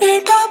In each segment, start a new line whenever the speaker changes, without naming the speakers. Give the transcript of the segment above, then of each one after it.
Wake up.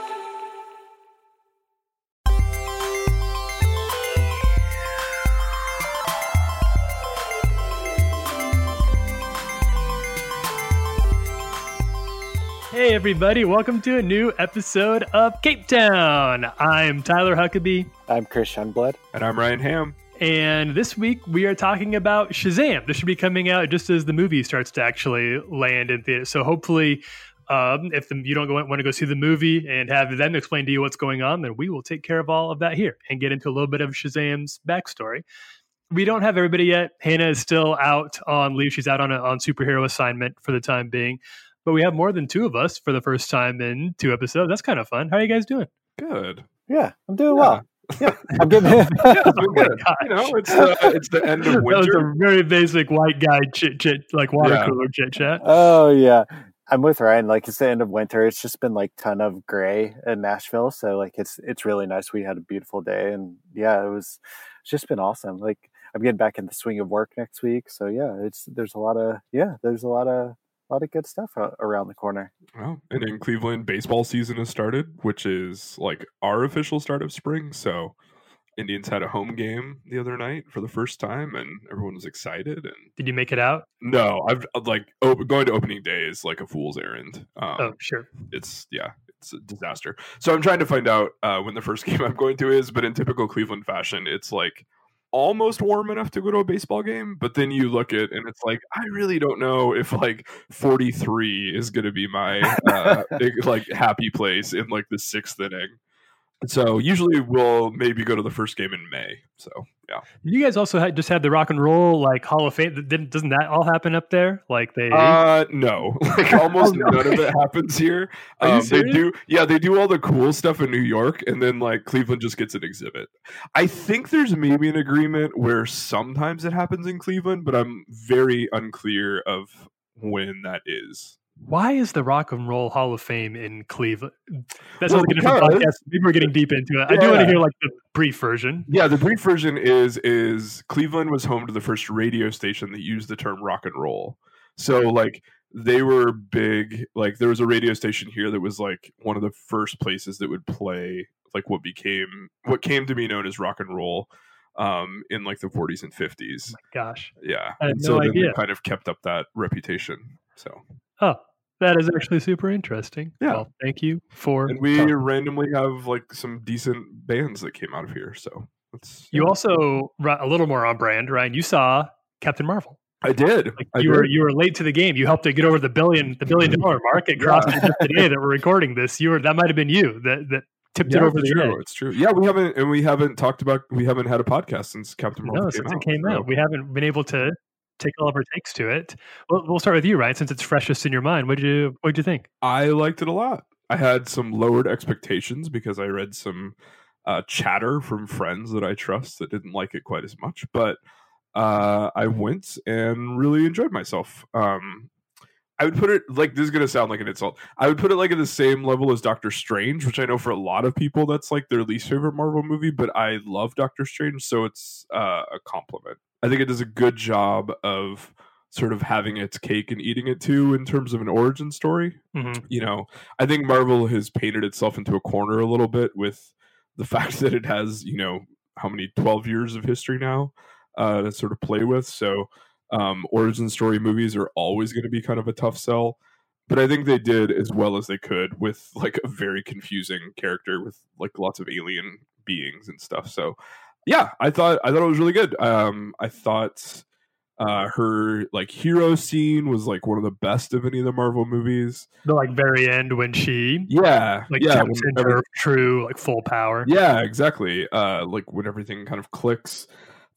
Hey, everybody, welcome to a new episode of Cape Town. I'm Tyler Huckabee,
I'm Chris Youngblood.
And I'm Ryan Ham.
and this week we are talking about Shazam. This should be coming out just as the movie starts to actually land in theaters. So hopefully, um, if the, you don't go, want to go see the movie and have them explain to you what's going on, then we will take care of all of that here and get into a little bit of Shazam's backstory. We don't have everybody yet. Hannah is still out on leave. She's out on a on superhero assignment for the time being. But we have more than two of us for the first time in two episodes. That's kind of fun. How are you guys doing?
Good.
Yeah, I'm doing
Yeah.
well. Yeah, I'm getting.
Yeah, it's
Oh
good.
gosh.
You know, it's uh, it's the end of
That was
winter.
a very basic white guy chit chit, like water
Yeah.
cooler chit chat.
oh yeah, I'm with Ryan. Like it's the end of winter. It's just been like ton of gray in Nashville, so like it's it's really nice. We had a beautiful day, and yeah, it was it's just been awesome. Like I'm getting back in the swing of work next week, so yeah, it's there's a lot of yeah, there's a lot of a lot of good stuff around the corner.
Well, and in Cleveland, baseball season has started, which is like our official start of spring. So Indians had a home game the other night for the first time, and everyone was excited. And
Did you make it out?
no, I've like op- going to opening day is like a fool's errand. Um,
oh, sure.
it's yeah it's a disaster so i'm trying to find out uh, when the first game i'm going to is but in typical cleveland fashion it's like almost warm enough to go to a baseball game but then you look at and it's like i really don't know if like 43 is going to be my uh, big, like happy place in like the sixth inning so usually we'll maybe go to the first game in may so yeah
You guys also had, just had the rock and roll like Hall of Fame. Didn't doesn't that all happen up there? Like they
Uh, no, like almost
Oh, no.
none of it happens here. Um, they do, yeah, they do all the cool stuff in New York, and then like Cleveland just gets an exhibit. I think there's maybe an agreement where sometimes it happens in Cleveland, but I'm very unclear of when that is.
Why is the Rock and Roll Hall of Fame in Cleveland? That's
Well,
like a different podcast. Maybe we're getting deep into it. I do want to hear like the brief version.
Yeah, the brief version is is Cleveland was home to the first radio station that used the term rock and roll. So like they were big like there was a radio station here that was like one of the first places that would play like what became what came to be known as rock and roll um in like the 40s and 50s.
Gosh.
Yeah.
I had
and
no
so
idea.
they kind of kept up that reputation. So
Oh, that is actually super interesting.
Yeah.
Well, thank you for.
and we
talking.
randomly have like some decent bands that came out of here. So that's
You also a little more on brand, Ryan. You saw Captain Marvel.
I did.
Like
I
you were you were late to the game. You helped to get over the billion the billion dollar mark. It crossed it today that we're recording this. You were that might have been you that that tipped it over the
true.
edge.
It's true. Yeah, we haven't, and we haven't talked about. We haven't had a podcast since Captain Marvel
No,
came
since
out.
it came out, we haven't been able to take all of our takes to it. Well, we'll start with you, right? since it's freshest in your mind. What did you what did you think?
I liked it a lot. I had some lowered expectations because I read some uh, chatter from friends that I trust that didn't like it quite as much, but uh, I went and really enjoyed myself. Um, I would put it like this is going to sound like an insult. I would put it like at the same level as Doctor Strange, which I know for a lot of people that's like their least favorite Marvel movie, but I love Doctor Strange, so it's uh, a compliment. I think it does a good job of sort of having its cake and eating it too in terms of an origin story.
Mhm.
You know, I think Marvel has painted itself into a corner a little bit with the fact that it has, you know, how many 12 years of history now uh, to sort of play with. So, um, origin story movies are always going to be kind of a tough sell. But I think they did as well as they could with like a very confusing character with like lots of alien beings and stuff. So, yeah, I thought I thought it was really good. Um, I thought uh, her like hero scene was like one of the best of any of the Marvel movies.
The like very end when she
Yeah,
like
yeah, when
into
every-
her true like full power.
yeah, exactly. Uh, like when everything kind of clicks.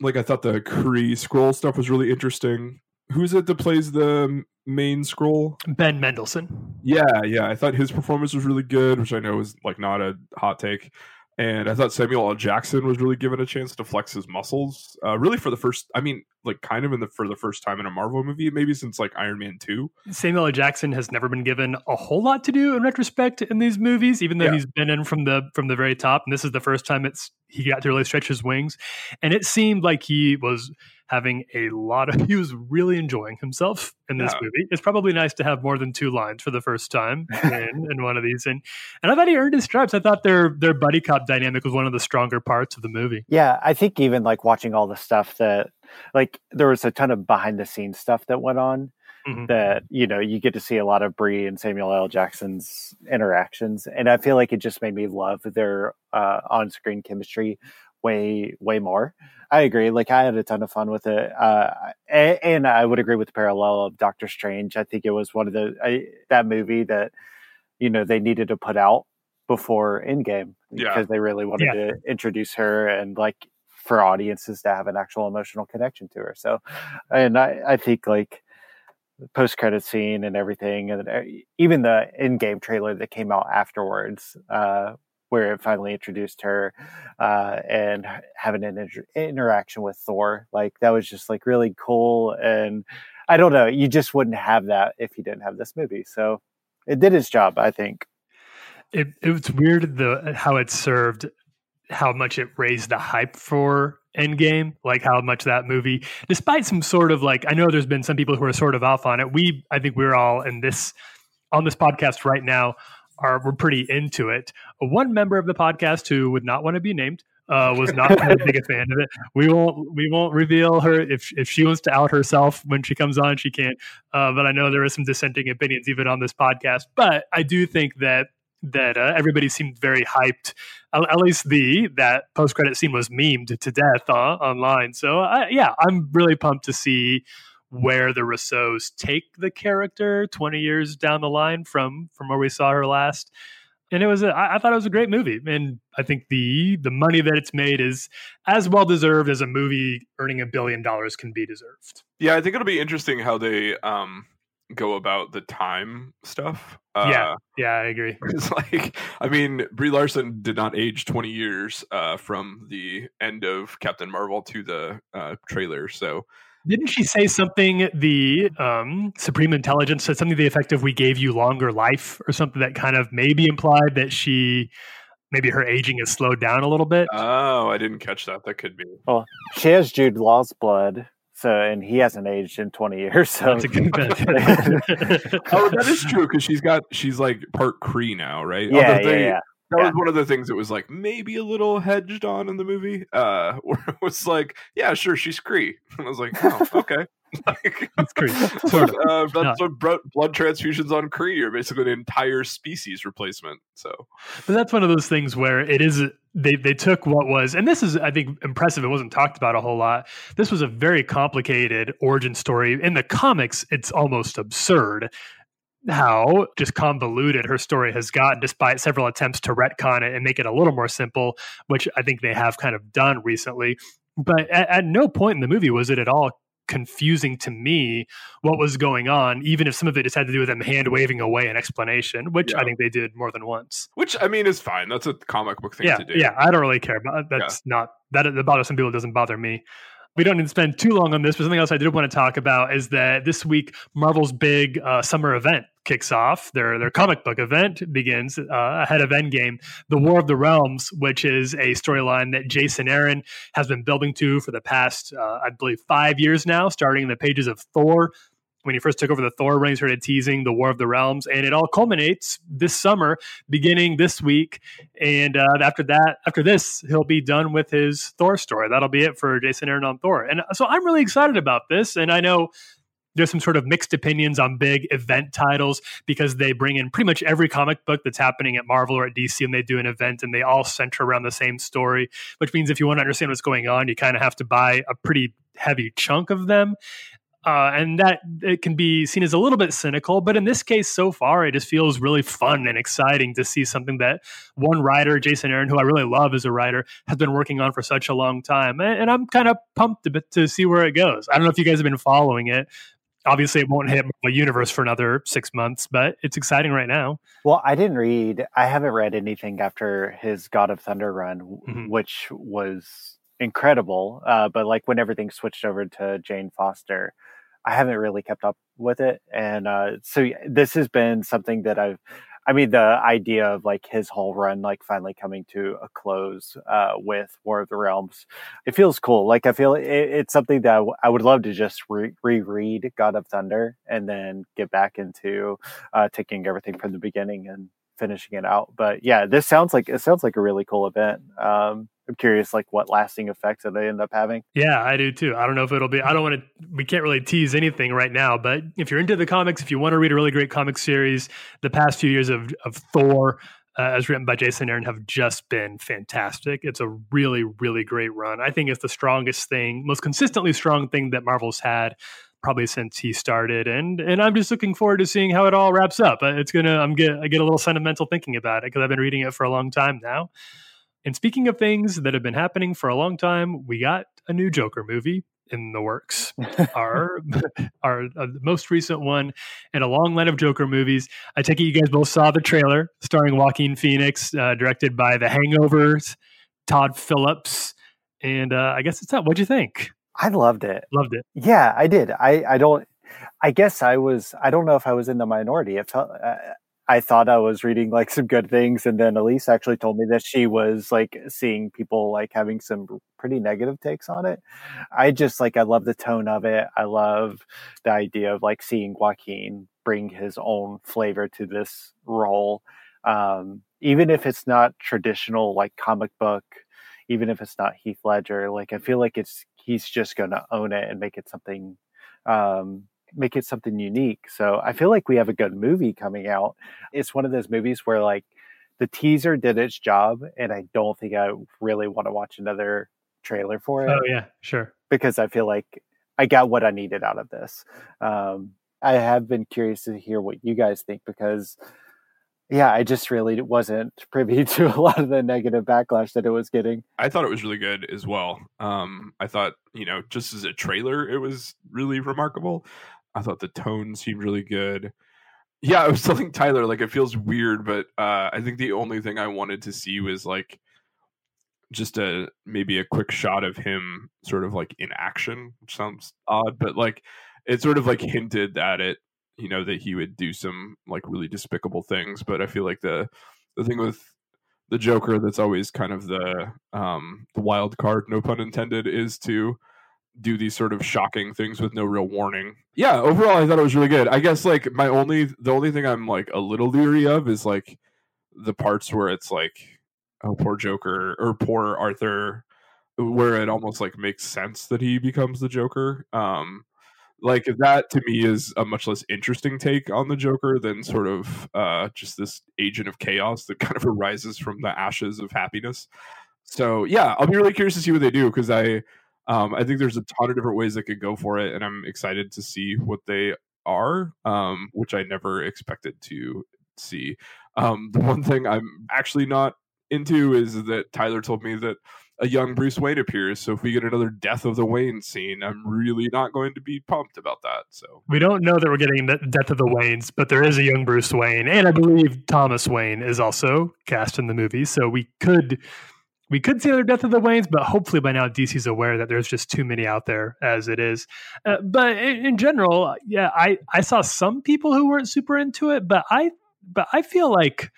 Like I thought the Kree Skrull stuff was really interesting. Who's it that plays the main Skrull?
Ben Mendelsohn.
Yeah, yeah. I thought his performance was really good, which I know is like not a hot take. And I thought Samuel L. Jackson was really given a chance to flex his muscles. Uh, really for the first, I mean, like kind of in the for the first time in a Marvel movie, maybe since like Iron Man two.
Samuel L. Jackson has never been given a whole lot to do in retrospect in these movies, even though
Yeah.
he's been in from the from the very top. And this is the first time it's he got to really stretch his wings, and it seemed like he was having a lot of he was really enjoying himself in this
Yeah.
movie. It's probably nice to have more than two lines for the first time in, in one of these, and and I thought he earned his stripes. I thought their their buddy cop dynamic was one of the stronger parts of the movie.
Yeah, I think even like watching all the stuff that like there was a ton of behind the scenes stuff that went on
Mhm.
that you know you get to see a lot of Brie and Samuel L. Jackson's interactions, and I feel like it just made me love their uh, on screen chemistry way way more. I agree. Like I had a ton of fun with it, uh, and, and I would agree with the parallel of Doctor Strange. I think it was one of the I, that movie that you know they needed to put out before Endgame
Yeah.
because they really wanted
Yeah.
to introduce her and like for audiences to have an actual emotional connection to her. So, and I I think like the post credit scene and everything, and uh, even the Endgame trailer that came out afterwards, uh, where it finally introduced her uh, and having an inter- interaction with Thor, like that was just like really cool. And I don't know, you just wouldn't have that if you didn't have this movie. So it did its job, I think.
it it was weird the how it served how much it raised the hype for Endgame, like how much that movie, despite some sort of like I know there's been some people who are sort of off on it. We I think we're all in this on this podcast right now are we're pretty into it. One member of the podcast who would not want to be named uh, was not as big a fan of it. We won't we won't reveal her if if she wants to out herself when she comes on, she can. Uh, but I know there are some dissenting opinions even on this podcast. But I do think that that uh, everybody seemed very hyped. At, at least the that post credit scene was memed to death uh, online. So uh, yeah, I'm really pumped to see where the Russos take the character 20 years down the line from from where we saw her last. And it was a, I, I thought it was a great movie, and I think the the money that it's made is as well deserved as a movie earning a billion dollars can be deserved.
Yeah, I think it'll be interesting how they um go about the time stuff. Uh,
Yeah. Yeah, I agree.
It's like, I mean, Brie Larson did not age 20 years uh, from the end of Captain Marvel to the uh, trailer. So,
Didn't she say something? The um, Supreme Intelligence said something to the effect of "We gave you longer life" or something that kind of maybe implied that she, maybe her aging has slowed down a little bit.
oh, I didn't catch that. That could be.
Well, she has Jude Law's blood, so and he hasn't aged in twenty years. So
That's a good bet.
Oh, that is true because she's got, she's like part Kree now, right?
yeah,
Although
yeah,
they-
yeah.
That
Yeah.
was one of the things that was like maybe a little hedged on in the movie. Uh, where it was like, yeah, sure, she's Kree. And I was like, oh, okay. Like,
That's Kree, sort of.
Uh,
No.
that's what blood transfusions on Kree are basically an entire species replacement. So
But that's one of those things where it is they they took what was and this is I think impressive. It wasn't talked about a whole lot. This was a very complicated origin story. In the comics, it's almost absurd how just convoluted her story has gotten despite several attempts to retcon it and make it a little more simple, which I think they have kind of done recently. But at, at no point in the movie was it at all confusing to me what was going on, even if some of it just had to do with them hand waving away an explanation, which I think they did more than once.
which I mean is fine. That's a comic book thing
Yeah,
to do.
yeah, I don't really care about that's not that that bothers some people. Doesn't bother me. We don't need to spend too long on this, but something else I did want to talk about is that this week Marvel's big uh, summer event kicks off. Their their comic book event begins uh, ahead of Endgame, the War of the Realms, which is a storyline that Jason Aaron has been building to for the past, uh, I believe, five years now, starting in the pages of Thor. When he first took over the Thor he started teasing the War of the Realms, and it all culminates this summer, beginning this week. And uh, after that, after this, he'll be done with his Thor story. That'll be it for Jason Aaron on Thor. And so I'm really excited about this. And I know there's some sort of mixed opinions on big event titles because they bring in pretty much every comic book that's happening at Marvel or at DC and they do an event and they all center around the same story, which means if you want to understand what's going on, you kind of have to buy a pretty heavy chunk of them. Uh, and that it can be seen as a little bit cynical, but in this case, so far, it just feels really fun and exciting to see something that one writer, Jason Aaron, who I really love as a writer, has been working on for such a long time. And, I'm kind of pumped a bit to see where it goes. I don't know if you guys have been following it. Obviously, it won't hit Marvel Universe for another six months, but it's exciting right now.
Well, I didn't read. I haven't read anything after his God of Thunder run,
Mhm.
which was incredible. Uh, but like when everything switched over to Jane Foster, I haven't really kept up with it. And uh, so this has been something that I've. I mean, the idea of like his whole run, like finally coming to a close uh, with War of the Realms, it feels cool. Like I feel it, it's something that I, would love to just re- reread God of Thunder and then get back into uh, taking everything from the beginning and finishing it out. But yeah, this sounds like it sounds like a really cool event. Um, I'm curious, like what lasting effects that they end up having.
Yeah, I do too. I don't know if it'll be. I don't want to. We can't really tease anything right now. But if you're into the comics, if you want to read a really great comic series, the past few years of of Thor. Uh, as written by Jason Aaron, have just been fantastic. It's a really, really great run. I think it's the strongest thing, most consistently strong thing that Marvel's had probably since he started and and I'm just looking forward to seeing how it all wraps up. Uh, it's gonna I'm get I get a little sentimental thinking about it because I've been reading it for a long time now. And speaking of things that have been happening for a long time, we got a new Joker movie in the works. our our uh, most recent one in a long line of Joker movies. I take it you guys both saw the trailer starring Joaquin Phoenix, uh, directed by The Hangovers, Todd Phillips, and uh, I guess it's that. What'd you think?
I loved it.
Loved it.
Yeah, I did. I I don't. I guess I was. I don't know if I was in the minority. It felt. I thought I was reading like some good things, and then Elise actually told me that she was like seeing people like having some pretty negative takes on it. I just like I love the tone of it. I love the idea of like seeing Joaquin bring his own flavor to this role, um, even if it's not traditional like comic book. Even if it's not Heath Ledger, like I feel like it's he's just going to own it and make it something um, make it something unique. So I feel like we have a good movie coming out. It's one of those movies where like the teaser did its job, and I don't think I really want to watch another trailer for it.
Oh yeah, sure.
Because I feel like I got what I needed out of this. Um, I have been curious to hear what you guys think because yeah, I just really wasn't privy to a lot of the negative backlash that it was getting.
I thought it was really good as well. Um, I thought, you know, just as a trailer, it was really remarkable. I thought the tone seemed really good. Yeah, I was telling Tyler like it feels weird, but uh, I think the only thing I wanted to see was like just a maybe a quick shot of him sort of like in action, which sounds odd, but like it sort of like hinted at it, you know, that he would do some like really despicable things. But I feel like the the thing with the Joker that's always kind of the um the wild card, no pun intended, is to do these sort of shocking things with no real warning. Yeah, overall I thought it was really good. I guess like my only the only thing I'm like a little leery of is like the parts where it's like oh poor Joker or poor Arthur where it almost like makes sense that he becomes the Joker. Um like that to me is a much less interesting take on the Joker than sort of uh just this agent of chaos that kind of arises from the ashes of happiness. So yeah, I'll be really curious to see what they do because I um, I think there's a ton of different ways they could go for it, and I'm excited to see what they are, um, which I never expected to see. Um, the one thing I'm actually not into is that Tyler told me that a young Bruce Wayne appears. So if we get another death of the Wayne scene, I'm really not going to be pumped about that. So
we don't know that we're getting the death of the Waynes, but there is a young Bruce Wayne, and I believe Thomas Wayne is also cast in the movie. So we could we could see another Death of the Waynes, but hopefully by now DC's aware that there's just too many out there as it is. Uh, but in, in, general, yeah, I I saw some people who weren't super into it, but I but I feel like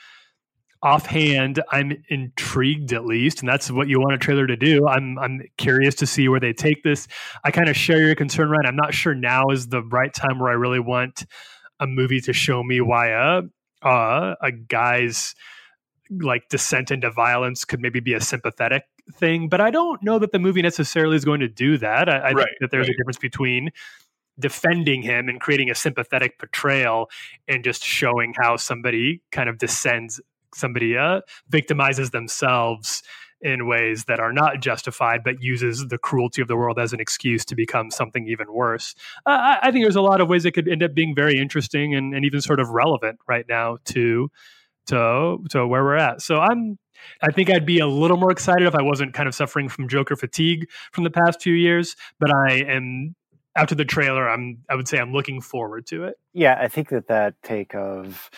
offhand I'm intrigued at least, and that's what you want a trailer to do. I'm I'm curious to see where they take this. I kind of share your concern, Ryan. I'm not sure now is the right time where I really want a movie to show me why a uh, a guy's like descent into violence could maybe be a sympathetic thing, but I don't know that the movie necessarily is going to do that. I, I right, think that there's right. a difference between defending him and creating a sympathetic portrayal and just showing how somebody kind of descends, somebody uh, victimizes themselves in ways that are not justified, but uses the cruelty of the world as an excuse to become something even worse. Uh, I, I, think there's a lot of ways it could end up being very interesting and, and even sort of relevant right now to to to where we're at. So I'm I think I'd be a little more excited if I wasn't kind of suffering from Joker fatigue from the past few years, but I am after the trailer I'm I would say I'm looking forward to it.
Yeah, I think that that take of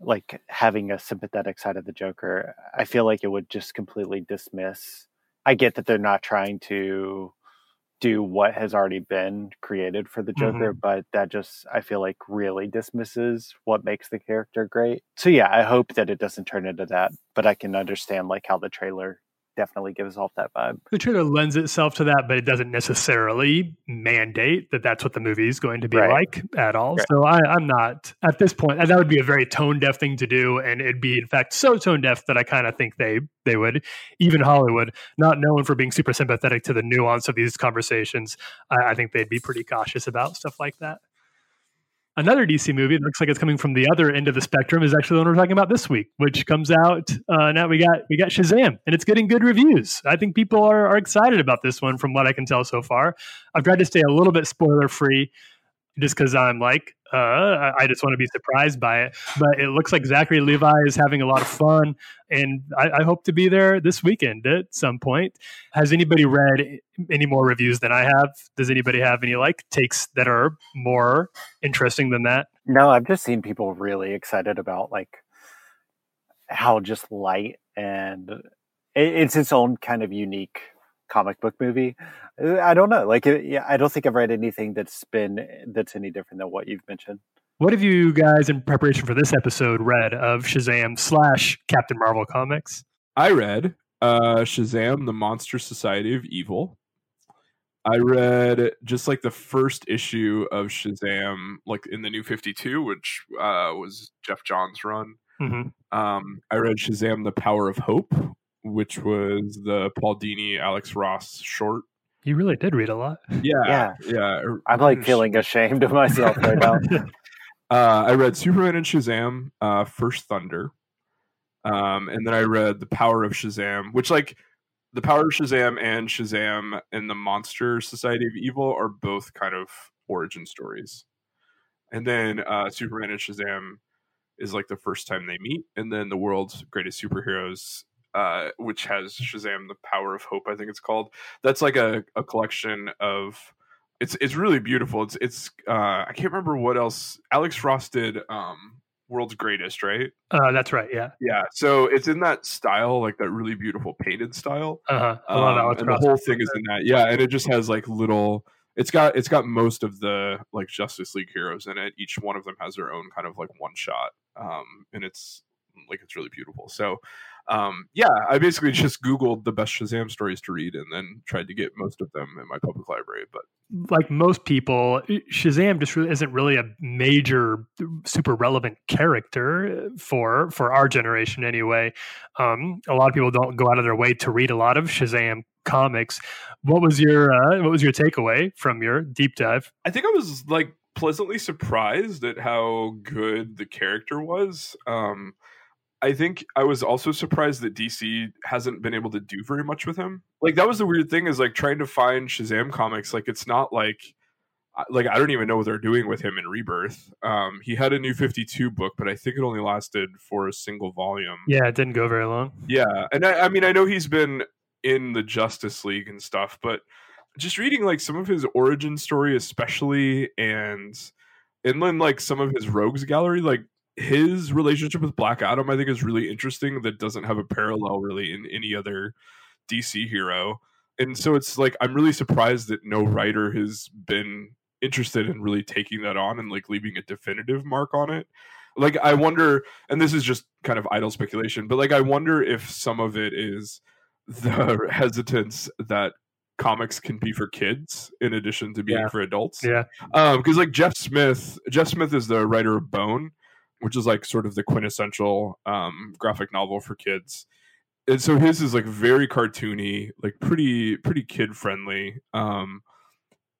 like having a sympathetic side of the Joker, I feel like it would just completely dismiss I get that they're not trying to do what has already been created for the
Mm-hmm.
Joker, but that just I feel like really dismisses what makes the character great. So yeah, I hope that it doesn't turn into that, but I can understand like how the trailer definitely gives off that vibe.
The trailer lends itself to that, but it doesn't necessarily mandate that that's what the movie is going to be
Right.
like at all.
Right.
So I, I'm not at this point. That would be a very tone deaf thing to do, and it'd be in fact so tone deaf that I kind of think they they would, even Hollywood, not known for being super sympathetic to the nuance of these conversations. I, I think they'd be pretty cautious about stuff like that. Another DC movie that looks like it's coming from the other end of the spectrum is actually the one we're talking about this week, which comes out uh, now. We got we got Shazam, and it's getting good reviews. I think people are, are excited about this one, from what I can tell so far. I've tried to stay a little bit spoiler free, just because I'm like, uh, I, just want to be surprised by it. But it looks like Zachary Levi is having a lot of fun, and I, I hope to be there this weekend at some point. Has anybody read any more reviews than I have? Does anybody have any like takes that are more interesting than that?
No, I've just seen people really excited about like how just light and it, it's its own kind of unique comic book movie. Uh, I don't know. Like, yeah, I don't think I've read anything that's been that's any different than what you've mentioned.
What have you guys, in preparation for this episode, read of Shazam slash Captain Marvel comics?
I read uh, Shazam: The Monster Society of Evil. I read just like the first issue of Shazam, like in the New Fifty Two, which uh, was Geoff Johns' run.
Mm-hmm.
Um, I read Shazam: The Power of Hope, which was the Paul Dini, Alex Ross short.
You really did read a lot.
Yeah,
Yeah.
yeah.
I'm like feeling ashamed of myself right now.
Uh, I read Superman and Shazam, uh, First Thunder, um, and then I read The Power of Shazam, which like The Power of Shazam and Shazam and the Monster Society of Evil are both kind of origin stories, and then uh, Superman and Shazam is like the first time they meet, and then the world's greatest superheroes. Uh, which has Shazam: The Power of Hope, I think it's called. That's like a, a collection of it's it's really beautiful. It's it's uh I can't remember what else Alex Ross did um World's Greatest, right?
Uh, that's right. Yeah.
Yeah. So it's in that style, like that really beautiful painted style.
Uh huh. I love
Um,
Alex
and
Ross.
the whole thing is in that. Yeah, and it just has like little it's got it's got most of the like Justice League heroes in it. Each one of them has their own kind of like one shot. Um and it's like it's really beautiful. So um yeah, I basically just Googled the best Shazam stories to read and then tried to get most of them in my public library. But
like most people, Shazam just really isn't really a major, super relevant character for for our generation anyway. Um, a lot of people don't go out of their way to read a lot of Shazam comics. What was your uh, what was your takeaway from your deep dive?
I think I was like pleasantly surprised at how good the character was. Um, I think I was also surprised that DC hasn't been able to do very much with him. Like that was the weird thing is like trying to find Shazam comics. Like it's not like I- like I don't even know what they're doing with him in Rebirth. Um, he had a new Fifty Two book, but I think it only lasted for a single volume.
Yeah, it didn't go very long.
Yeah, and I, I mean, I know he's been in the Justice League and stuff, but just reading like some of his origin story, especially, and and then like some of his rogues gallery, like his relationship with Black Adam, I think is really interesting. That doesn't have a parallel really in any other DC hero, and so it's like I'm really surprised that no writer has been interested in really taking that on and like leaving a definitive mark on it like i wonder and this is just kind of idle speculation but like i wonder if some of it is the hesitance that comics can be for kids in addition to being
Yeah.
for adults
Yeah,
um because like jeff smith jeff smith is the writer of bone which is like sort of the quintessential um graphic novel for kids and so his is like very cartoony like pretty pretty kid friendly um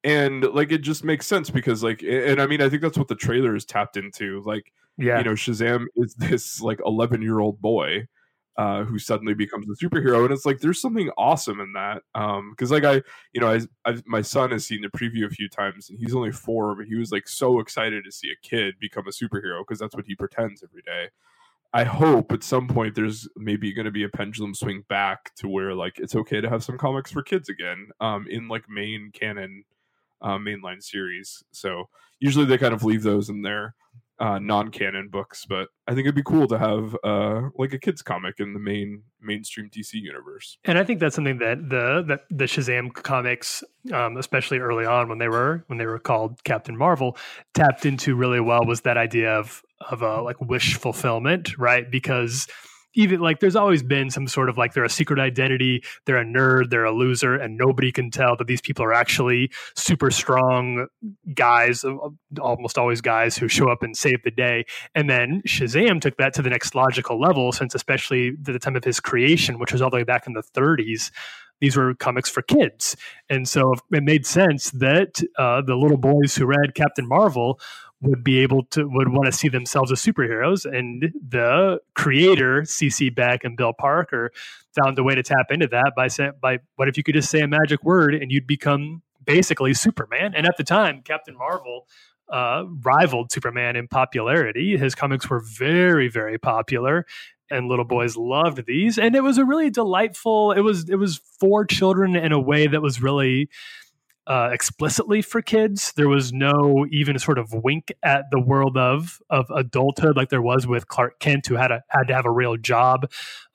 and like it just makes sense because like and i mean i think that's what the trailer is tapped into like
yeah.
you know shazam is this like 11 year old boy uh who suddenly becomes a superhero and it's like there's something awesome in that um because like i you know I, I my son has seen the preview a few times and he's only four but he was like so excited to see a kid become a superhero because that's what he pretends every day. I hope at some point there's maybe going to be a pendulum swing back to where like it's okay to have some comics for kids again um in like main canon uh, mainline series so usually they kind of leave those in there uh, non-canon books, but I think it'd be cool to have uh, like a kids comic in the main mainstream DC universe.
And I think that's something that the that the Shazam comics, um, especially early on when they were when they were called Captain Marvel, tapped into really well was that idea of of a like wish fulfillment, right? Because even like there's always been some sort of like they're a secret identity, they're a nerd, they're a loser, and nobody can tell that these people are actually super strong guys, almost always guys who show up and save the day. And then Shazam took that to the next logical level, since especially at the time of his creation, which was all the way back in the 30s, these were comics for kids. And so it made sense that uh, the little boys who read Captain Marvel would be able to would want to see themselves as superheroes and the creator cc beck and bill parker found a way to tap into that by saying by what if you could just say a magic word and you'd become basically superman? And at the time captain marvel uh, rivaled superman in popularity. His comics were very very popular and little boys loved these and it was a really delightful it was it was for children in a way that was really uh, explicitly for kids. There was no even sort of wink at the world of of adulthood like there was with Clark Kent, who had a had to have a real job.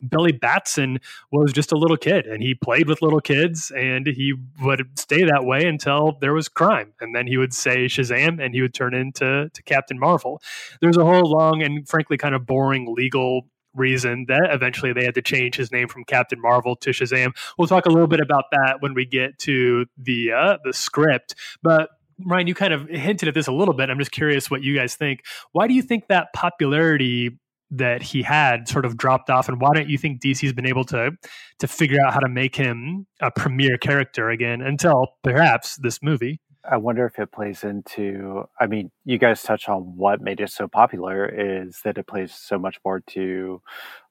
Billy Batson was just a little kid, and he played with little kids, and he would stay that way until there was crime, and then he would say Shazam, and he would turn into to Captain Marvel. There's a whole long and frankly kind of boring legal reason that eventually they had to change his name from Captain Marvel to Shazam. We'll talk a little bit about that when we get to the uh, the script, but. Ryan, you kind of hinted at this a little bit. I'm just curious what you guys think. Why do you think that popularity that he had sort of dropped off and why don't you think DC's been able to to figure out how to make him a premier character again until perhaps this movie?
I wonder if it plays into. I mean, you guys touch on what made it so popular is that it plays so much more to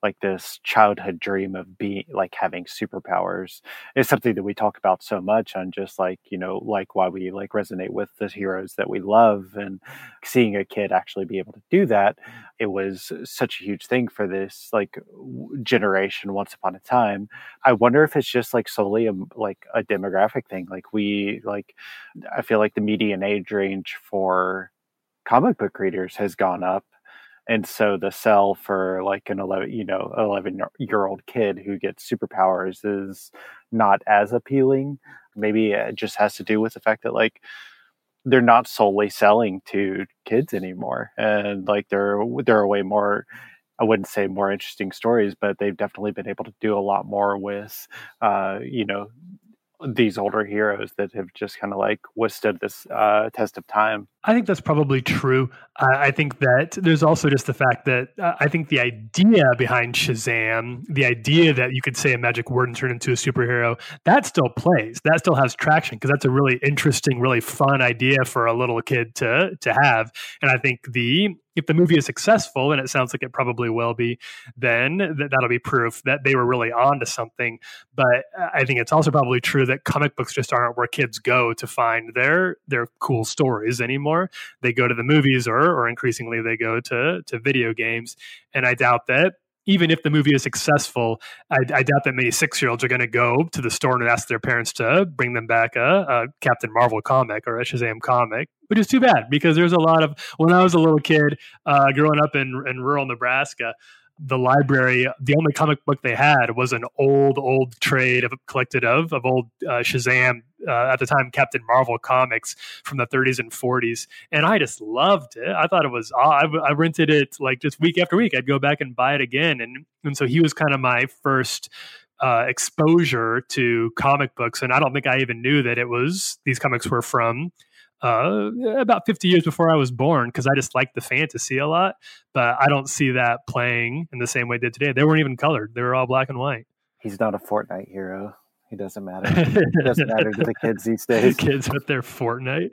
like this childhood dream of being like having superpowers. is something that we talk about so much on just like you know like why we like resonate with the heroes that we love and seeing a kid actually be able to do that. It was such a huge thing for this like generation once upon a time. I wonder if it's just like solely a, like a demographic thing. Like we like I feel like the median age range for comic book readers has gone up and so the sell for like an 11 you know 11 year old kid who gets superpowers is not as appealing. Maybe it just has to do with the fact that like they're not solely selling to kids anymore. And like there there are way more I wouldn't say more interesting stories, but they've definitely been able to do a lot more with, uh, you know, these older heroes that have just kind of like withstood this uh, test of time.
I think that's probably true. I think that there's also just the fact that uh, I think the idea behind Shazam, the idea that you could say a magic word and turn into a superhero, that still plays. That still has traction because that's a really interesting, really fun idea for a little kid to to have. And I think the if the movie is successful, and it sounds like it probably will be, then th- that'll be proof that they were really on to something. But uh, I think it's also probably true that comic books just aren't where kids go to find their their cool stories anymore. They go to the movies, or or increasingly they go to to video games. And I doubt that even if the movie is successful, I, I doubt that many six year olds are going to go to the store and ask their parents to bring them back a, a, Captain Marvel comic or a Shazam comic, which is too bad because there's a lot of, when I was a little kid uh, growing up in, in rural Nebraska, the library, the only comic book they had was an old, old trade of collected of of old uh, Shazam uh, at the time Captain Marvel comics from the 30s and 40s, and I just loved it. I thought it was. I, I rented it like just week after week. I'd go back and buy it again, and and so he was kind of my first uh, exposure to comic books, and I don't think I even knew that it was these comics were from uh, about 50 years before I was born because I just liked the fantasy a lot. But I don't see that playing in the same way they did today. They weren't even colored; they were all black and white.
He's not a Fortnite hero. He doesn't matter. It doesn't matter to the kids these days.
Kids with their Fortnite.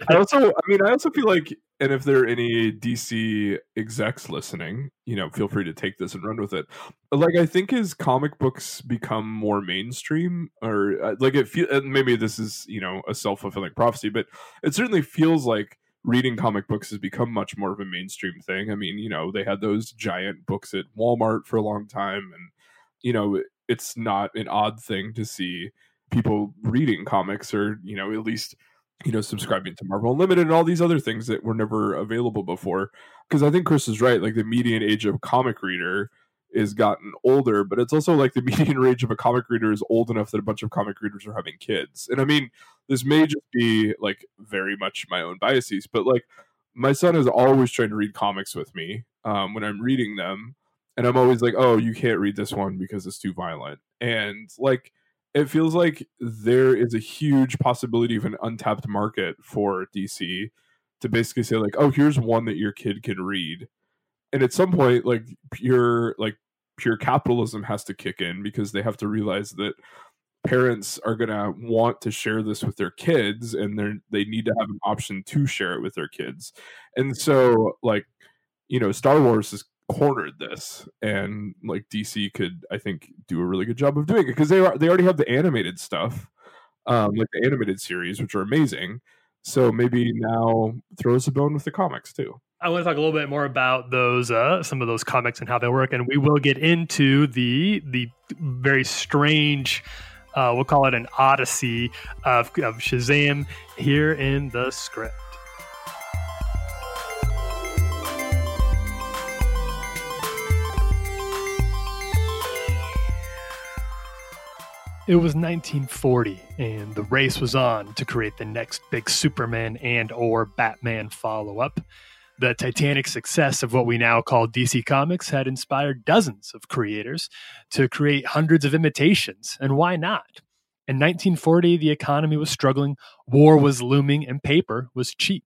I also, I mean, I also feel like, and if there are any DC execs listening, you know, feel free to take this and run with it. Like, I think as comic books become more mainstream, or uh, like it feel, maybe this is you know a self fulfilling prophecy, but it certainly feels like reading comic books has become much more of a mainstream thing. I mean, you know, they had those giant books at Walmart for a long time, and you know, it's not an odd thing to see people reading comics or you know at least you know, subscribing to Marvel Unlimited and all these other things that were never available before. Because I think Chris is right. Like the median age of comic reader is gotten older, but it's also like the median age of a comic reader is old enough that a bunch of comic readers are having kids. And I mean, this may just be like very much my own biases, but like my son is always trying to read comics with me um, when I'm reading them. And I'm always like, oh, you can't read this one because it's too violent. And like, it feels like there is a huge possibility of an untapped market for DC to basically say like, oh, here's one that your kid can read. And at some point, like pure like pure capitalism has to kick in because they have to realize that parents are going to want to share this with their kids and they they need to have an option to share it with their kids. And so like you know, Star Wars is cornered this and like dc could i think do a really good job of doing it because they are they already have the animated stuff um like the animated series which are amazing so maybe now throw us a bone with the comics too
I want to talk a little bit more about those uh, some of those comics and how they work, and we will get into the the very strange, uh, we'll call it an odyssey of, of Shazam here in the script. It was 1940 and the race was on to create the next big Superman and or Batman follow-up. The titanic success of what we now call DC Comics had inspired dozens of creators to create hundreds of imitations, and why not? In 1940, the economy was struggling, war was looming, and paper was cheap.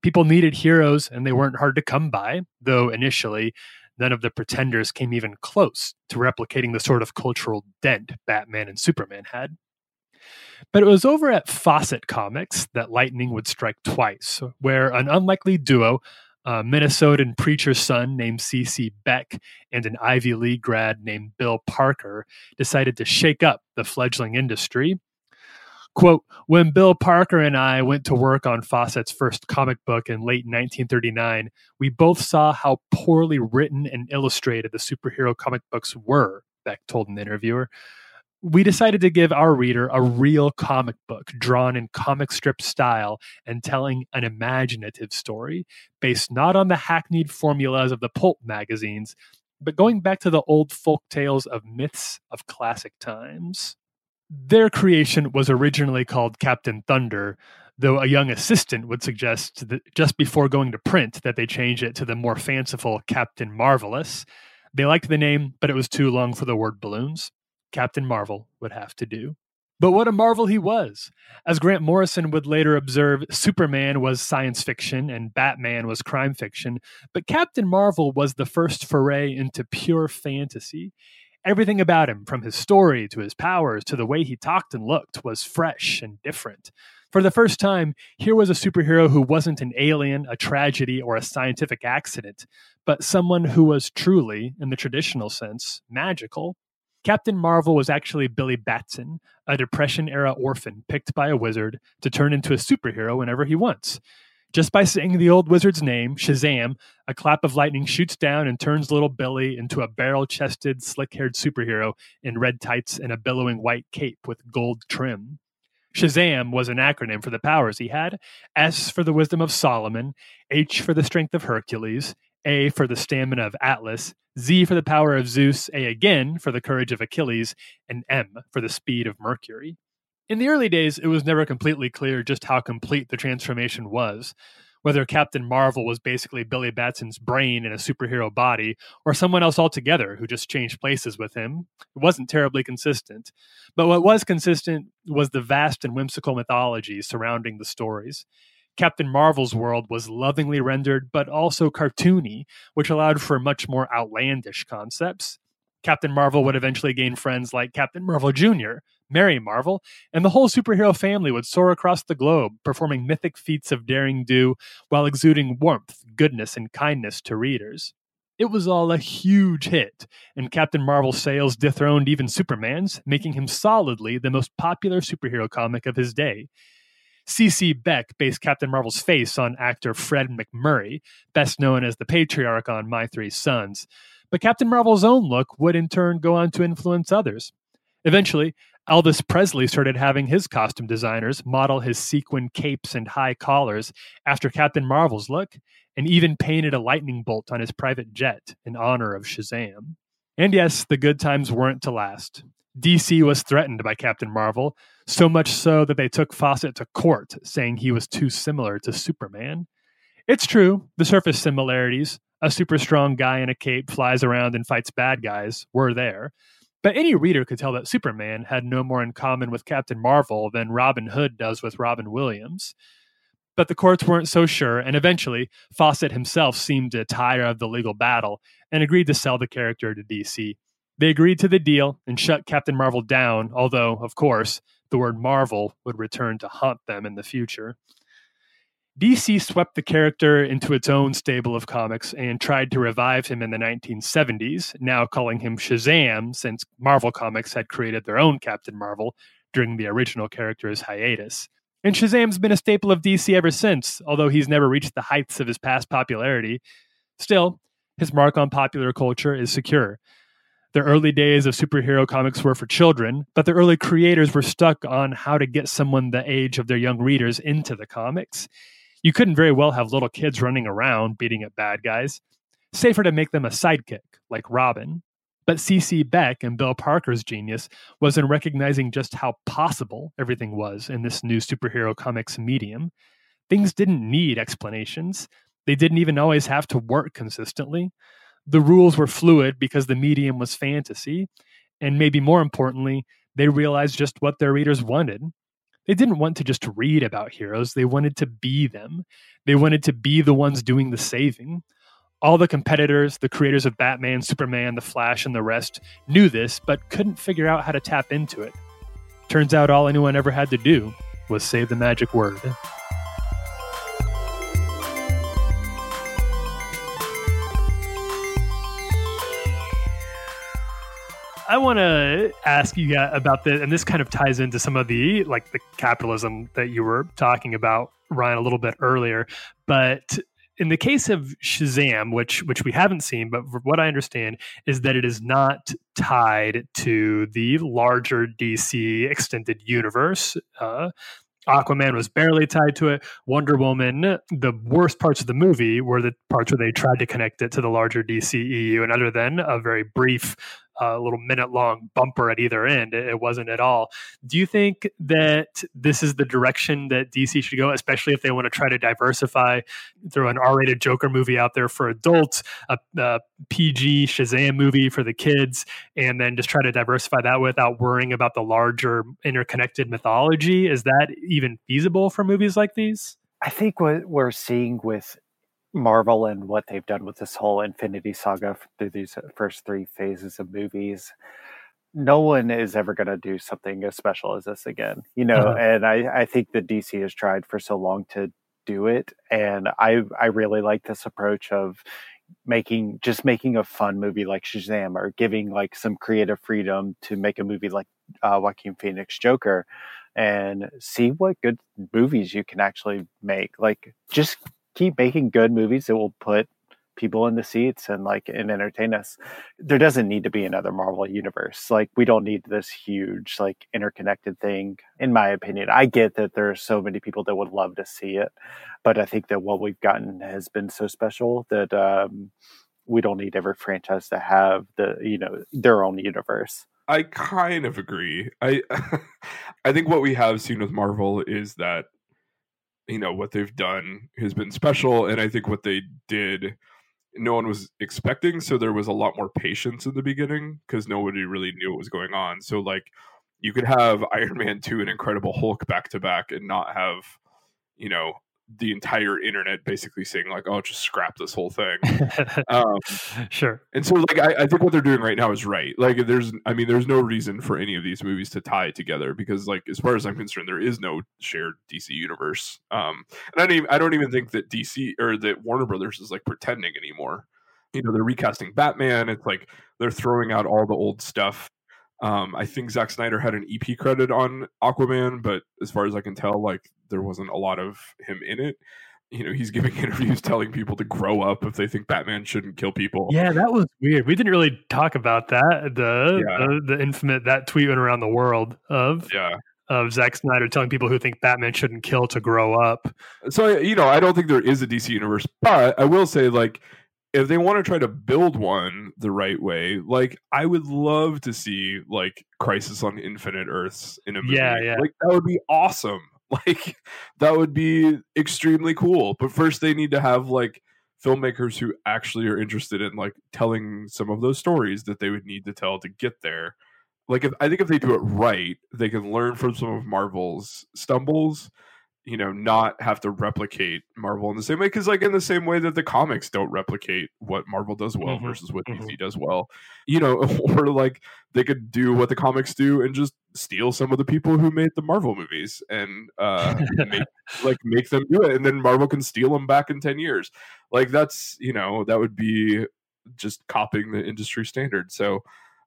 People needed heroes, and they weren't hard to come by, though initially none of the pretenders came even close to replicating the sort of cultural dent Batman and Superman had. But it was over at Fawcett Comics that lightning would strike twice, where an unlikely duo, a Minnesotan preacher's son named C.C. Beck and an Ivy League grad named Bill Parker, decided to shake up the fledgling industry Quote, when Bill Parker and I went to work on Fawcett's first comic book in late 1939, we both saw how poorly written and illustrated the superhero comic books were, Beck told an interviewer. We decided to give our reader a real comic book drawn in comic strip style and telling an imaginative story based not on the hackneyed formulas of the pulp magazines, but going back to the old folk tales of myths of classic times. Their creation was originally called Captain Thunder, though a young assistant would suggest that just before going to print that they change it to the more fanciful Captain Marvelous. They liked the name, but it was too long for the word balloons. Captain Marvel would have to do. But what a marvel he was! As Grant Morrison would later observe, Superman was science fiction and Batman was crime fiction, but Captain Marvel was the first foray into pure fantasy. Everything about him, from his story to his powers to the way he talked and looked, was fresh and different. For the first time, here was a superhero who wasn't an alien, a tragedy, or a scientific accident, but someone who was truly, in the traditional sense, magical. Captain Marvel was actually Billy Batson, a Depression era orphan picked by a wizard to turn into a superhero whenever he wants. Just by saying the old wizard's name, Shazam, a clap of lightning shoots down and turns little Billy into a barrel chested, slick haired superhero in red tights and a billowing white cape with gold trim. Shazam was an acronym for the powers he had S for the wisdom of Solomon, H for the strength of Hercules, A for the stamina of Atlas, Z for the power of Zeus, A again for the courage of Achilles, and M for the speed of Mercury. In the early days, it was never completely clear just how complete the transformation was. Whether Captain Marvel was basically Billy Batson's brain in a superhero body, or someone else altogether who just changed places with him, it wasn't terribly consistent. But what was consistent was the vast and whimsical mythology surrounding the stories. Captain Marvel's world was lovingly rendered, but also cartoony, which allowed for much more outlandish concepts. Captain Marvel would eventually gain friends like Captain Marvel Jr., Mary Marvel, and the whole superhero family would soar across the globe, performing mythic feats of daring do while exuding warmth, goodness, and kindness to readers. It was all a huge hit, and Captain Marvel's sales dethroned even Superman's, making him solidly the most popular superhero comic of his day. C.C. Beck based Captain Marvel's face on actor Fred MacMurray, best known as the patriarch on My Three Sons. But Captain Marvel's own look would in turn go on to influence others. Eventually, Elvis Presley started having his costume designers model his sequin capes and high collars after Captain Marvel's look, and even painted a lightning bolt on his private jet in honor of Shazam. And yes, the good times weren't to last. DC was threatened by Captain Marvel, so much so that they took Fawcett to court, saying he was too similar to Superman. It's true, the surface similarities, a super strong guy in a cape flies around and fights bad guys, were there. But any reader could tell that Superman had no more in common with Captain Marvel than Robin Hood does with Robin Williams. But the courts weren't so sure, and eventually, Fawcett himself seemed to tire of the legal battle and agreed to sell the character to DC. They agreed to the deal and shut Captain Marvel down, although, of course, the word Marvel would return to haunt them in the future. DC swept the character into its own stable of comics and tried to revive him in the 1970s, now calling him Shazam since Marvel Comics had created their own Captain Marvel during the original character's hiatus. And Shazam's been a staple of DC ever since, although he's never reached the heights of his past popularity. Still, his mark on popular culture is secure. The early days of superhero comics were for children, but the early creators were stuck on how to get someone the age of their young readers into the comics you couldn't very well have little kids running around beating up bad guys. Safer to make them a sidekick, like Robin. But C.C. Beck and Bill Parker's genius was in recognizing just how possible everything was in this new superhero comics medium. Things didn't need explanations, they didn't even always have to work consistently. The rules were fluid because the medium was fantasy. And maybe more importantly, they realized just what their readers wanted they didn't want to just read about heroes, they wanted to be them. They wanted to be the ones doing the saving. All the competitors, the creators of Batman, Superman, The Flash, and the rest, knew this, but couldn't figure out how to tap into it. Turns out all anyone ever had to do was say the magic word. I want to ask you about this, and this kind of ties into some of the like the capitalism that you were talking about, Ryan, a little bit earlier. But in the case of Shazam, which which we haven't seen, but what I understand is that it is not tied to the larger DC extended universe. Uh, Aquaman was barely tied to it. Wonder Woman, the worst parts of the movie were the parts where they tried to connect it to the larger DCEU. And other than a very brief a little minute long bumper at either end. It, wasn't at all. Do you think that this is the direction that DC should go, especially if they want to try to diversify, throw an R rated Joker movie out there for adults, a, a PG Shazam movie for the kids, and then just try to diversify that without worrying about the larger interconnected mythology? Is that even feasible for movies like these?
I think what we're seeing with Marvel and what they've done with this whole Infinity Saga through these uh, first three phases of movies. No one is ever going to do something as special as this again, you know. Uh-huh. And I, I think the DC has tried for so long to do it, and I, I really like this approach of making just making a fun movie like Shazam, or giving like some creative freedom to make a movie like uh, Joaquin Phoenix Joker, and see what good movies you can actually make. Like just keep making good movies that will put people in the seats and like and entertain us. There doesn't need to be another marvel universe. Like we don't need this huge like interconnected thing. In my opinion i get that there are so many people that would love to see it but i think that what we've gotten has been so special that um we don't need every franchise to have the you know their own universe.
I kind of agree. I i think what we have seen with marvel is that you know what they've done has been special and i think what they did no one was expecting so there was a lot more patience in the beginning because nobody really knew what was going on. So like you could have iron man 2 and incredible hulk back to back and not have you know the entire internet basically saying like, "Oh, just scrap this whole thing."
um, sure.
And so, like, I, I, think what they're doing right now is right. Like, there's, I mean, there's no reason for any of these movies to tie together because, like, as far as I'm concerned, there is no shared DC universe. Um, and I don't even, I don't even think that DC or that Warner Brothers is like pretending anymore. You know, they're recasting Batman. It's like they're throwing out all the old stuff um, I think Zack Snyder had an EP credit on Aquaman, but as far as I can tell, like there mm. wasn't a lot of him in it. you know he's giving interviews telling people to grow up if they think Batman shouldn't kill people.
Yeah, that was weird. We didn't really talk about that. The
Yeah.
Uh, the, the infamous that tweet went around the world of
Yeah.
of Zack Snyder telling people who think Batman shouldn't kill to grow up.
So you know, I don't think there is a DC universe, but I will say like if they want to try to build one the right way, like I would love to see like Crisis on Infinite Earths in a movie.
Yeah, yeah.
Like that would be awesome. Like that would be extremely cool. But first they need to have like filmmakers who actually are interested in like telling some of those stories that they would need to tell to get there. Like if I think if they do it right, they can learn from some of Marvel's stumbles you know not have to replicate marvel in the same way because like in the same way that the comics don't replicate what marvel does well
Mhm,
versus what
mhm.
dc does well. You know or like they could do what the comics do and just steal some of the people who made the marvel movies and uh make, like make them do it and then marvel can steal them back in 10 years. Like that's you know that would be just copying the industry standard. So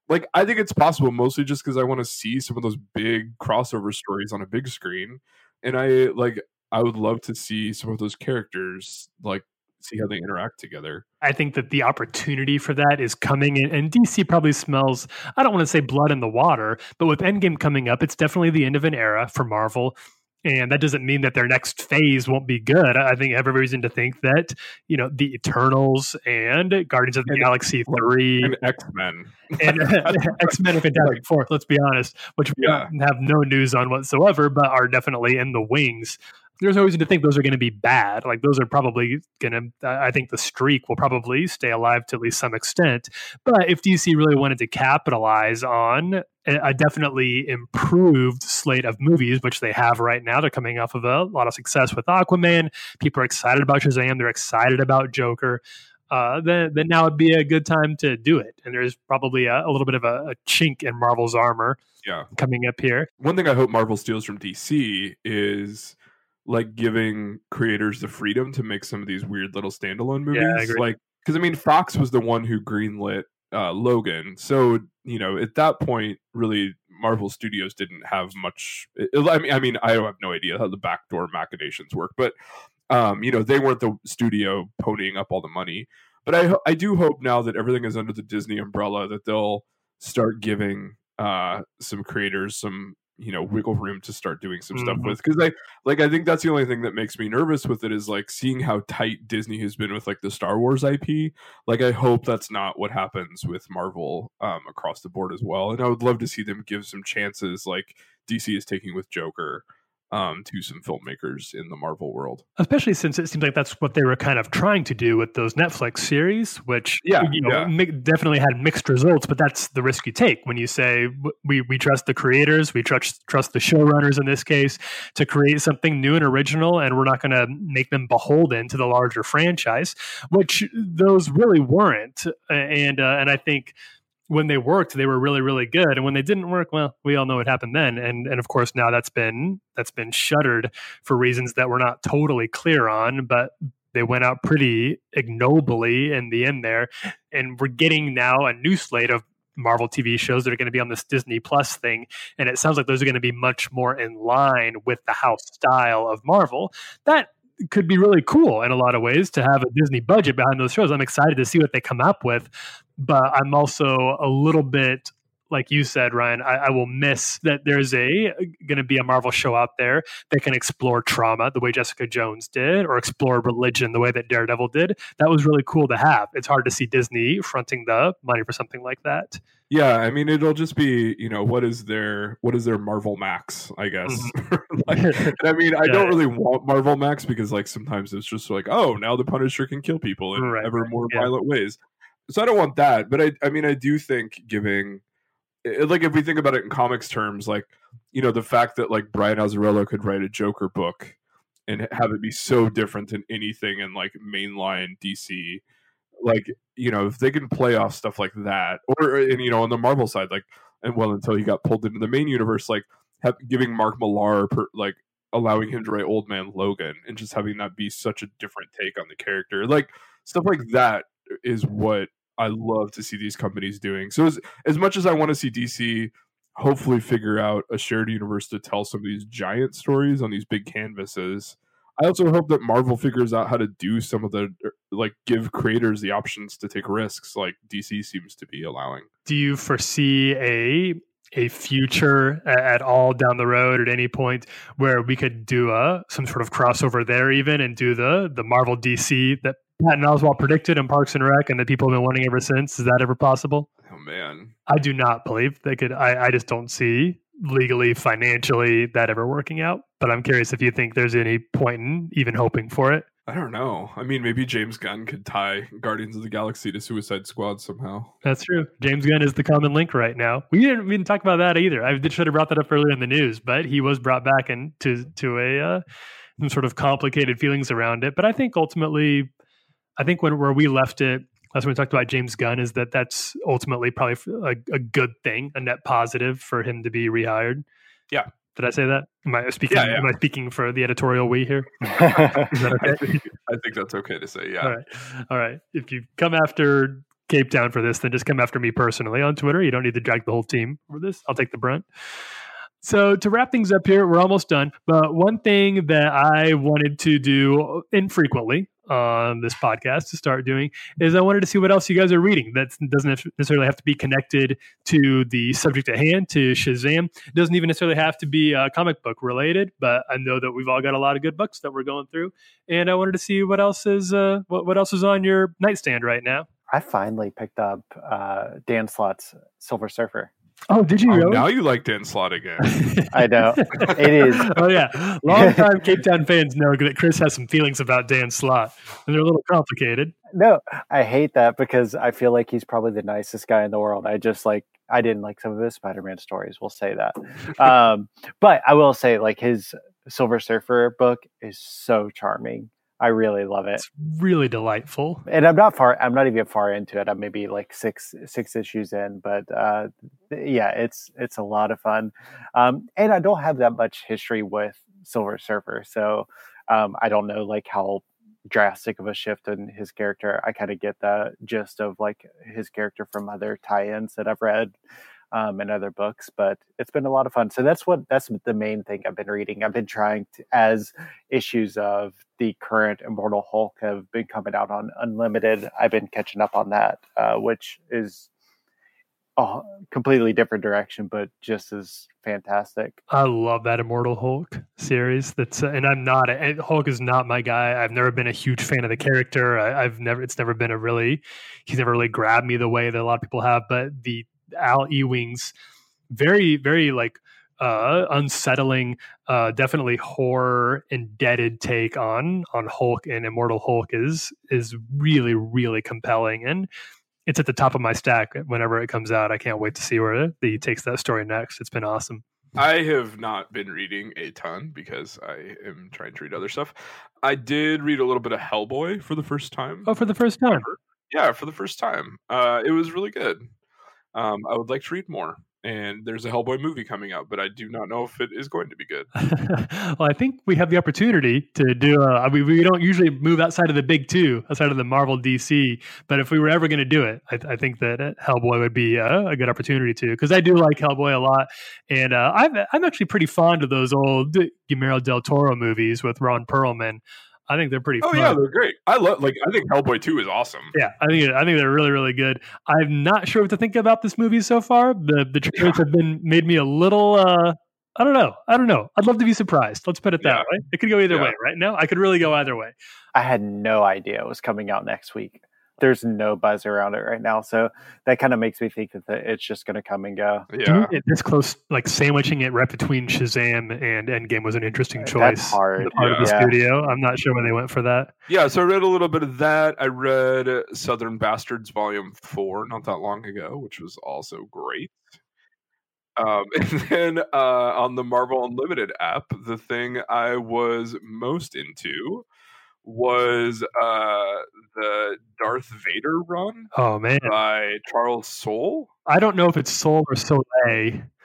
like i think it's possible mostly just because i want to see some of those big crossover stories on a big screen and I like I would love to see some of those characters like see how they interact together.
I think that the opportunity for that is coming in, and DC probably smells, I don't want to say blood in the water, but with Endgame coming up, it's definitely the end of an era for Marvel. And that doesn't mean that their next phase won't be good. I think I have every reason to think that, you know, the Eternals and Guardians of the
And-
Galaxy 3
And X Men.
and X Men and Fantastic Four, let's be honest, which we
Yeah.
have no news on whatsoever, but are definitely in the wings. There's no reason to think those are going to be bad. Like those are probably going to. I think the streak will probably stay alive to at least some extent. But if DC really wanted to capitalize on a definitely improved slate of movies, which they have right now, they're coming off of a lot of success with Aquaman. People are excited about Shazam. They're excited about Joker uh, then then now would be a good time to do it. And there's probably a, a little bit of a, a chink in Marvel's armor
Yeah.
coming up here.
One thing I hope Marvel steals from DC is like giving creators the freedom to make some of these weird little standalone movies.
Yeah, I agree.
Like because I mean Fox was the one who greenlit uh, Logan, so you know at that point, really Marvel Studios didn't have much. I mean, I mean, I have no idea how the backdoor machinations work, but um, you know they weren't the studio ponying up all the money. But I I do hope now that everything is under the Disney umbrella that they'll start giving uh some creators some you know wiggle room to start doing some stuff
Mhm.
with because I like I think that's the only thing that makes me nervous with it is like seeing how tight Disney has been with like the Star Wars IP. Like I hope that's not what happens with Marvel um across the board as well. And I would love to see them give some chances like DC is taking with Joker um to some filmmakers in the Marvel world.
Especially since it seems like that's what they were kind of trying to do with those Netflix series, which
Yeah,
you know,
yeah.
mi- definitely had mixed results. But that's the risk you take when you say we we trust the creators, we trust trust the showrunners in this case to create something new and original, and we're not going to make them beholden to the larger franchise, which those really weren't. And uh, and I think when they worked, they were really, really good. And when they didn't work, well, we all know what happened then. And and of course now that's been that's been shuttered for reasons that we're not totally clear on, but they went out pretty ignobly in the end there. And we're getting now a new slate of Marvel TV shows that are going to be on this Disney Plus thing. And it sounds like those are going to be much more in line with the house style of Marvel. That could be really cool in a lot of ways to have a Disney budget behind those shows. I'm excited to see what they come up with, but I'm also a little bit like you said, Ryan, I, I will miss that there's a going to be a Marvel show out there that can explore trauma the way Jessica Jones did, or explore religion the way that Daredevil did. That was really cool to have. It's hard to see Disney fronting the money for something like that.
Yeah, I mean it'll just be, you know, what is their what is their Marvel Max, I guess. Mm-hmm. like, I mean, I
Yeah.
don't really want Marvel Max because like sometimes it's just like, oh, now the Punisher can kill people in
Right,
ever more
yeah.
violent ways. So I don't want that, but I I mean I do think giving eh, like if we think about it in comics terms, like you know the fact that like Brian Azzarello could write a Joker book and have it be so different than anything in like mainline DC, like you know if they can play off stuff like that, or and you know on the Marvel side, like and well until he got pulled into the main universe, like have, giving Mark Millar per, like allowing him to write Old Man Logan and just having that be such a different take on the character, like stuff like that is what I love to see these companies doing. So as as much as I want to see DC hopefully figure out a shared universe to tell some of these giant stories on these big canvases, I also hope that Marvel figures out how to do some of the er, like give creators the options to take risks, like DC seems to be allowing.
Do you foresee a a future at all down the road at any point where we could do a some sort of crossover there even and do the the Marvel DC that Patton Oswalt predicted in Parks and Rec and that people have been wanting ever since. Is that ever possible?
Oh man.
I do not believe they could I, I just don't see legally, financially that ever working out. But I'm curious if you think there's any point in even hoping for it.
I don't know. I mean, maybe James Gunn could tie Guardians of the Galaxy to Suicide Squad somehow.
That's true. James Gunn is the common link right now. We didn't even talk about that either. I should have brought that up earlier in the news, but he was brought back into to a uh, some sort of complicated feelings around it. But I think ultimately, I think when where we left it that's when we talked about James Gunn is that that's ultimately probably a, a, good thing, a net positive for him to be rehired.
Yeah.
Did I say that? Am I speaking? Yeah, yeah. Am I speaking for the editorial we here?
is that okay? I think, I think that's okay to say. Yeah.
All right. All right. If you come after Cape Town for this, then just come after me personally on Twitter. You don't need to drag the whole team for this. I'll take the brunt. So to wrap things up here, we're almost done. But one thing that I wanted to do infrequently on this podcast to start doing is I wanted to see what else you guys are reading that doesn't necessarily have to be connected to the subject at hand, to Shazam. It doesn't even necessarily have to be uh, comic book related, but I know that we've all got a lot of good books that we're going through, and I wanted to see what else is uh, what, what else is on your nightstand right now.
I finally picked up uh, Dan Slott's Silver Surfer.
Oh, did you?
Oh,
really?
Now you like Dan Slott again.
I know it is.
Oh yeah, long time Cape Town fans know that Chris has some feelings about Dan Slott, and they're a little complicated.
No, I hate that because I feel like he's probably the nicest guy in the world. I just like I didn't like some of his Spider-Man stories. We'll say that, um, but I will say like his Silver Surfer book is so charming. I really love it.
It's really delightful.
And I'm not far. I'm not even far into it. I'm maybe like six six issues in, but uh, yeah, it's it's a lot of fun. Um, and I don't have that much history with Silver Surfer, so um, I don't know like how drastic of a shift in his character. I kind of get the gist of like his character from other tie-ins that I've read um, and other books, but it's been a lot of fun. So that's what that's the main thing I've been reading. I've been trying to, as issues of the current Immortal Hulk have been coming out on Unlimited. I've been catching up on that, uh, which is a completely different direction, but just as fantastic.
I love that Immortal Hulk series. That's uh, and I'm not a, Hulk is not my guy. I've never been a huge fan of the character. I, have never it's never been a really he's never really grabbed me the way that a lot of people have. But the Al Ewing's very very like uh, unsettling, uh, definitely horror indebted take on on Hulk and Immortal Hulk is is really really compelling, and it's at the top of my stack whenever it comes out. I can't wait to see where he takes that story next. It's been awesome.
I have not been reading a ton because I am trying to read other stuff. I did read a little bit of Hellboy for the first time.
Oh, for the first time?
Yeah, for the first time. Uh, it was really good. Um, I would like to read more and there's a Hellboy movie coming out, but I do not know if it is going to be good.
well, I think we have the opportunity to do. A, I mean, we don't usually move outside of the big two, outside of the Marvel DC. But if we were ever going to do it, I, I, think that Hellboy would be a, a good opportunity to, because I do like Hellboy a lot, and uh, I'm I'm actually pretty fond of those old Guillermo del Toro movies with Ron Perlman. I think they're pretty.
Oh
fun.
yeah, they're great. I love like I think Hellboy two is awesome.
Yeah, I think I think they're really really good. I'm not sure what to think about this movie so far. The the trailers yeah. have been made me a little. uh I don't know. I don't know. I'd love to be surprised. Let's put it that yeah. way. It could go either yeah. way, right? Now, I could really go either way.
I had no idea it was coming out next week there's no buzz around it right now. So that kind of makes me think that it's just going to come and go.
Yeah,
this close, like sandwiching it right between Shazam and Endgame was an interesting choice.
That's hard.
part yeah. of the yeah. studio. I'm not sure when they went for that.
Yeah, so I read a little bit of that. I read Southern Bastards Volume Four not that long ago, which was also great. Um, and then uh, on the Marvel Unlimited app, the thing I was most into was uh, the Darth Vader run.
Oh man,
by Charles Soule.
I don't know if it's Soule or Soleil.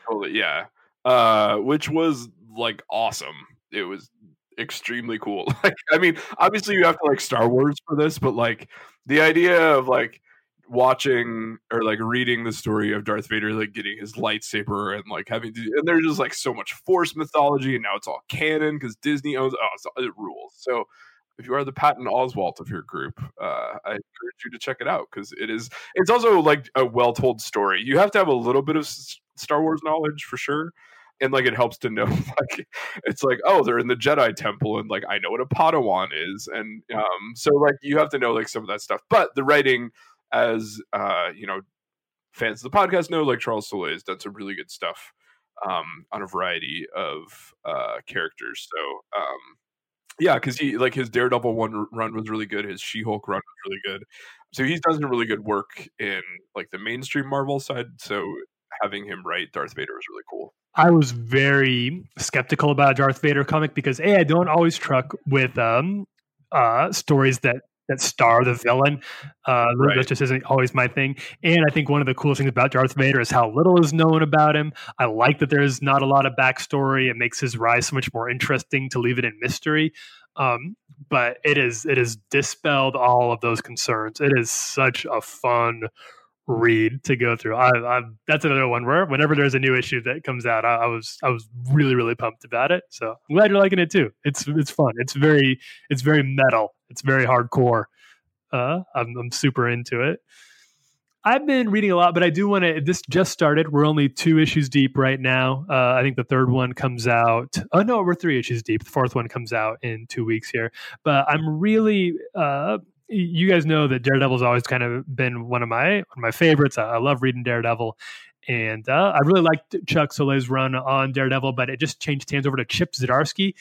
Totally, yeah. Uh, which was like awesome. It was extremely cool. Like, I mean, obviously you have to like Star Wars for this, but like the idea of like watching or like reading the story of Darth Vader like getting his lightsaber and like having to and there's just like so much Force mythology and now it's all canon because Disney owns oh it rules. So if you are the Patton Oswalt of your group, uh, I encourage you to check it out because it is. It's also like a well told story. You have to have a little bit of Star Wars knowledge for sure, and like it helps to know like it's like oh they're in the Jedi Temple and like I know what a Padawan is, and um, so like you have to know like some of that stuff. But the writing, as uh, you know, fans of the podcast know, like Charles Soule has done some really good stuff um, on a variety of uh, characters. So um, yeah, because he like his Daredevil one run was really good. His She Hulk run was really good. So he's done some really good work in like the mainstream Marvel side. So having him write Darth Vader was really cool.
I was very skeptical about Darth Vader comic because a I don't always truck with um uh stories that that star the villain. Uh, right. That just isn't always my thing. And I think one of the coolest things about Darth Vader is how little is known about him. I like that there's not a lot of backstory. It makes his rise so much more interesting to leave it in mystery. Um, but it is it has dispelled all of those concerns. It is such a fun read to go through. I, I, that's another one where whenever there's a new issue that comes out, I, I, was I was really really pumped about it. So I'm glad you're liking it too. It's it's fun. It's very it's very metal. It's very hardcore. Uh, I'm I'm super into it. I've been reading a lot, but I do want to. This just started. We're only two issues deep right now. Uh, I think the third one comes out. Oh no, we're three issues deep. The fourth one comes out in two weeks here. But I'm really uh, you guys know that Daredevil's always kind of been one of my one of my favorites. I, I love reading Daredevil, and uh, I really liked Chuck Soule's run on Daredevil, but it just changed hands over to Chip Zdarsky.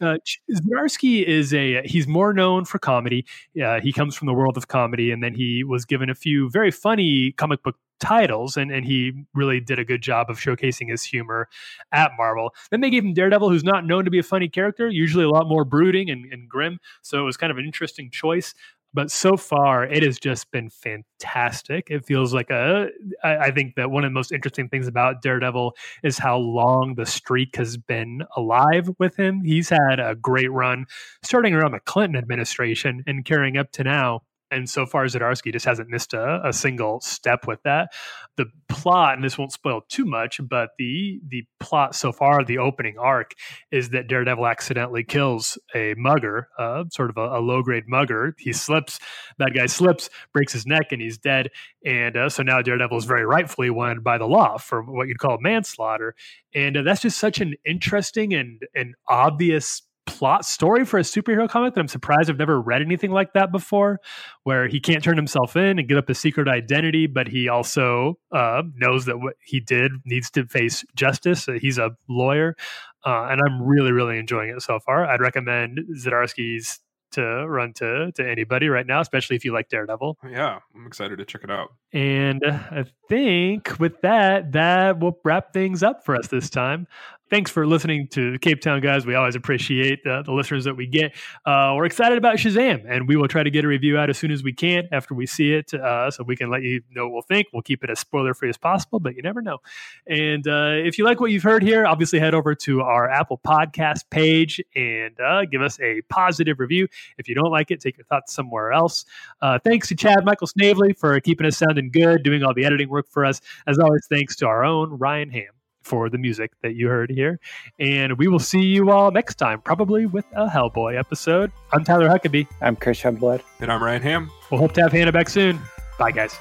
Uh, Zdarsky is a he's more known for comedy. Uh, he comes from the world of comedy, and then he was given a few very funny comic book titles, and, and he really did a good job of showcasing his humor at Marvel. Then they gave him Daredevil, who's not known to be a funny character, usually a lot more brooding and, and grim. So it was kind of an interesting choice but so far it has just been fantastic. It feels like a I, I think that one of the most interesting things about daredevil is how long the streak has been alive with him. He's had a great run starting around the clinton administration and carrying up to now and so far Zdarsky just hasn't missed a, a, single step with that. The plot, and this won't spoil too much, but the the plot so far, the opening arc, is that Daredevil accidentally kills a mugger, uh, sort of a, a low grade mugger. He slips, that guy slips, breaks his neck, and he's dead. And uh, so now Daredevil is very rightfully wanted by the law for what you'd call manslaughter. And uh, that's just such an interesting and an obvious plot story for a superhero comic that I'm surprised I've never read anything like that before, where he can't turn himself in and give up his secret identity, but he also uh, knows that what he did needs to face justice. He's a lawyer, uh, and I'm really, really enjoying it so far. I'd recommend Zdarsky's to run to to anybody right now, especially if you like Daredevil.
Yeah, I'm excited to check it out.
And I think with that, that will wrap things up for us this time thanks for listening to Cape Town guys. We always appreciate the, the listeners that we get. Uh, we're excited about Shazam, and we will try to get a review out as soon as we can after we see it, uh, so we can let you know what we'll think. We'll keep it as spoiler free as possible, but you never know. And uh, if you like what you've heard here, obviously head over to our Apple Podcast page and uh, give us a positive review. If you don't like it, take your thoughts somewhere else. Uh, thanks to Chad Michael Snavely for keeping us sounding good, doing all the editing work for us. As always, thanks to our own Ryan Ham for the music that you heard here. And we will see you all next time, probably with a Hellboy episode. I'm Tyler Huckabee.
I'm Chris Youngblood.
And I'm Ryan Ham.
We'll hope to have Hannah back soon. Bye, guys.